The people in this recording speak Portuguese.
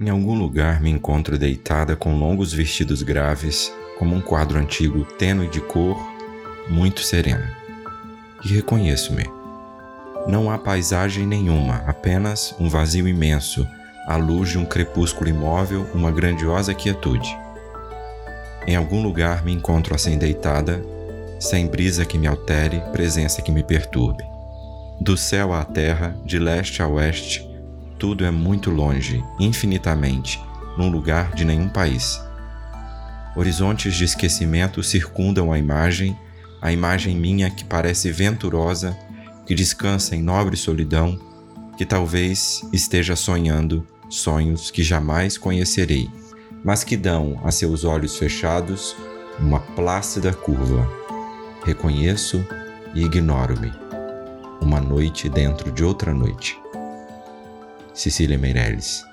Em algum lugar me encontro deitada com longos vestidos graves, como um quadro antigo tênue de cor, muito sereno. E reconheço-me. Não há paisagem nenhuma, apenas um vazio imenso, à luz de um crepúsculo imóvel, uma grandiosa quietude. Em algum lugar me encontro assim deitada, sem brisa que me altere, presença que me perturbe. Do céu à terra, de leste a oeste, tudo é muito longe, infinitamente, num lugar de nenhum país. Horizontes de esquecimento circundam a imagem, a imagem minha que parece venturosa, que descansa em nobre solidão, que talvez esteja sonhando sonhos que jamais conhecerei, mas que dão a seus olhos fechados uma plácida curva. Reconheço e ignoro-me. Uma noite dentro de outra noite. Cecília Meirelles